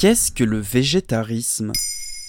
Qu'est-ce que le végétarisme?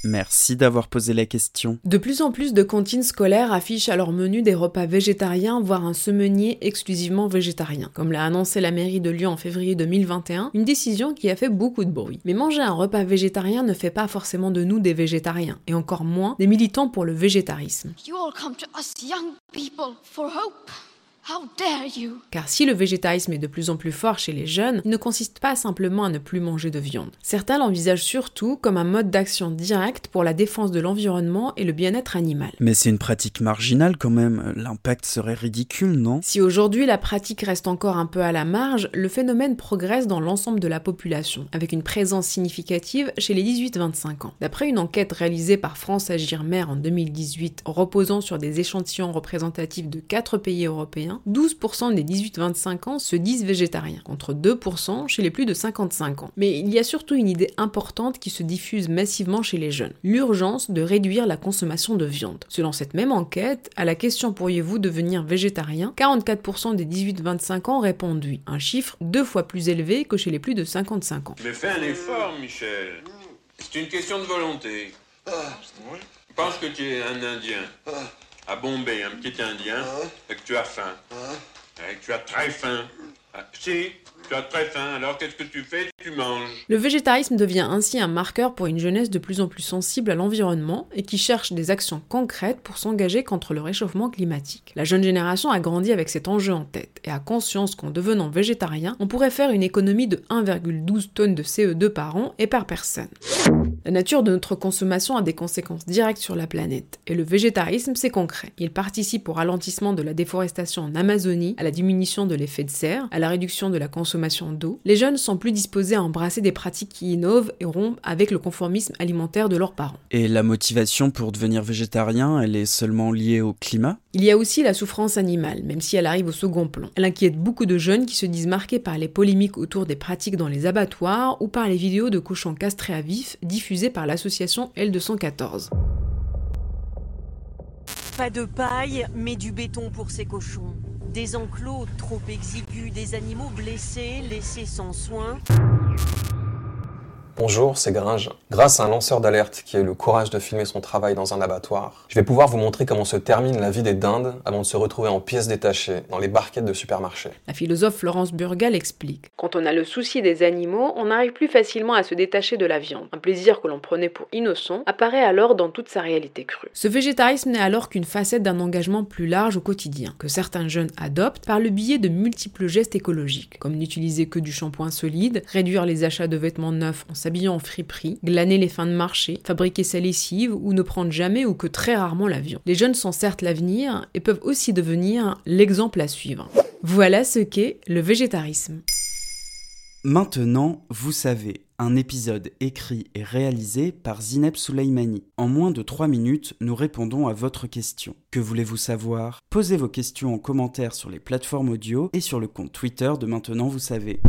Merci d'avoir posé la question. De plus en plus de cantines scolaires affichent à leur menu des repas végétariens, voire un semenier exclusivement végétarien. Comme l'a annoncé la mairie de Lyon en février 2021, une décision qui a fait beaucoup de bruit. Mais manger un repas végétarien ne fait pas forcément de nous des végétariens, et encore moins des militants pour le végétarisme. You all come to us young people for hope. How dare you? Car si le végétarisme est de plus en plus fort chez les jeunes, il ne consiste pas simplement à ne plus manger de viande. Certains l'envisagent surtout comme un mode d'action direct pour la défense de l'environnement et le bien-être animal. Mais c'est une pratique marginale quand même, l'impact serait ridicule, non? Si aujourd'hui la pratique reste encore un peu à la marge, le phénomène progresse dans l'ensemble de la population, avec une présence significative chez les 18-25 ans. D'après une enquête réalisée par France Agir Mère en 2018, reposant sur des échantillons représentatifs de 4 pays européens, 12% des 18-25 ans se disent végétariens, contre 2% chez les plus de 55 ans. Mais il y a surtout une idée importante qui se diffuse massivement chez les jeunes, l'urgence de réduire la consommation de viande. Selon cette même enquête, à la question pourriez-vous devenir végétarien, 44% des 18-25 ans répondent oui, un chiffre deux fois plus élevé que chez les plus de 55 ans. Mais fais un effort, Michel. C'est une question de volonté. Pense que tu es un Indien. À Bombay, un petit Indien, et que tu as faim. Et que tu as très faim. Ah, Si, tu as très faim, alors qu'est-ce que tu fais? Le végétarisme devient ainsi un marqueur pour une jeunesse de plus en plus sensible à l'environnement et qui cherche des actions concrètes pour s'engager contre le réchauffement climatique. La jeune génération a grandi avec cet enjeu en tête et a conscience qu'en devenant végétarien, on pourrait faire une économie de 1,12 tonnes de CO2 par an et par personne. La nature de notre consommation a des conséquences directes sur la planète, et le végétarisme, c'est concret. Il participe au ralentissement de la déforestation en Amazonie, à la diminution de l'effet de serre, à la réduction de la consommation d'eau. Les jeunes sont plus disposés à embrasser des pratiques qui innovent et rompent avec le conformisme alimentaire de leurs parents. Et la motivation pour devenir végétarien, elle est seulement liée au climat? Il y a aussi la souffrance animale, même si elle arrive au second plan. Elle inquiète beaucoup de jeunes qui se disent marqués par les polémiques autour des pratiques dans les abattoirs ou par les vidéos de cochons castrés à vif diffusées par l'association L214. Pas de paille, mais du béton pour ces cochons. Des enclos trop exigus, des animaux blessés, laissés sans soin. you Bonjour, c'est Gringe. Grâce à un lanceur d'alerte qui a eu le courage de filmer son travail dans un abattoir, je vais pouvoir vous montrer comment se termine la vie des dindes avant de se retrouver en pièces détachées dans les barquettes de supermarchés. La philosophe Florence Burgal explique Quand on a le souci des animaux, on arrive plus facilement à se détacher de la viande. Un plaisir que l'on prenait pour innocent apparaît alors dans toute sa réalité crue. Ce végétarisme n'est alors qu'une facette d'un engagement plus large au quotidien, que certains jeunes adoptent par le biais de multiples gestes écologiques, comme n'utiliser que du shampoing solide, réduire les achats de vêtements neufs en s'habillant en friperie, glaner les fins de marché, fabriquer sa lessive ou ne prendre jamais ou que très rarement l'avion. Les jeunes sont certes l'avenir et peuvent aussi devenir l'exemple à suivre. Voilà ce qu'est le végétarisme. Maintenant, vous savez, un épisode écrit et réalisé par Zineb Souleimani. En moins de 3 minutes, nous répondons à votre question. Que voulez-vous savoir? Posez vos questions en commentaire sur les plateformes audio et sur le compte Twitter de Maintenant, vous savez.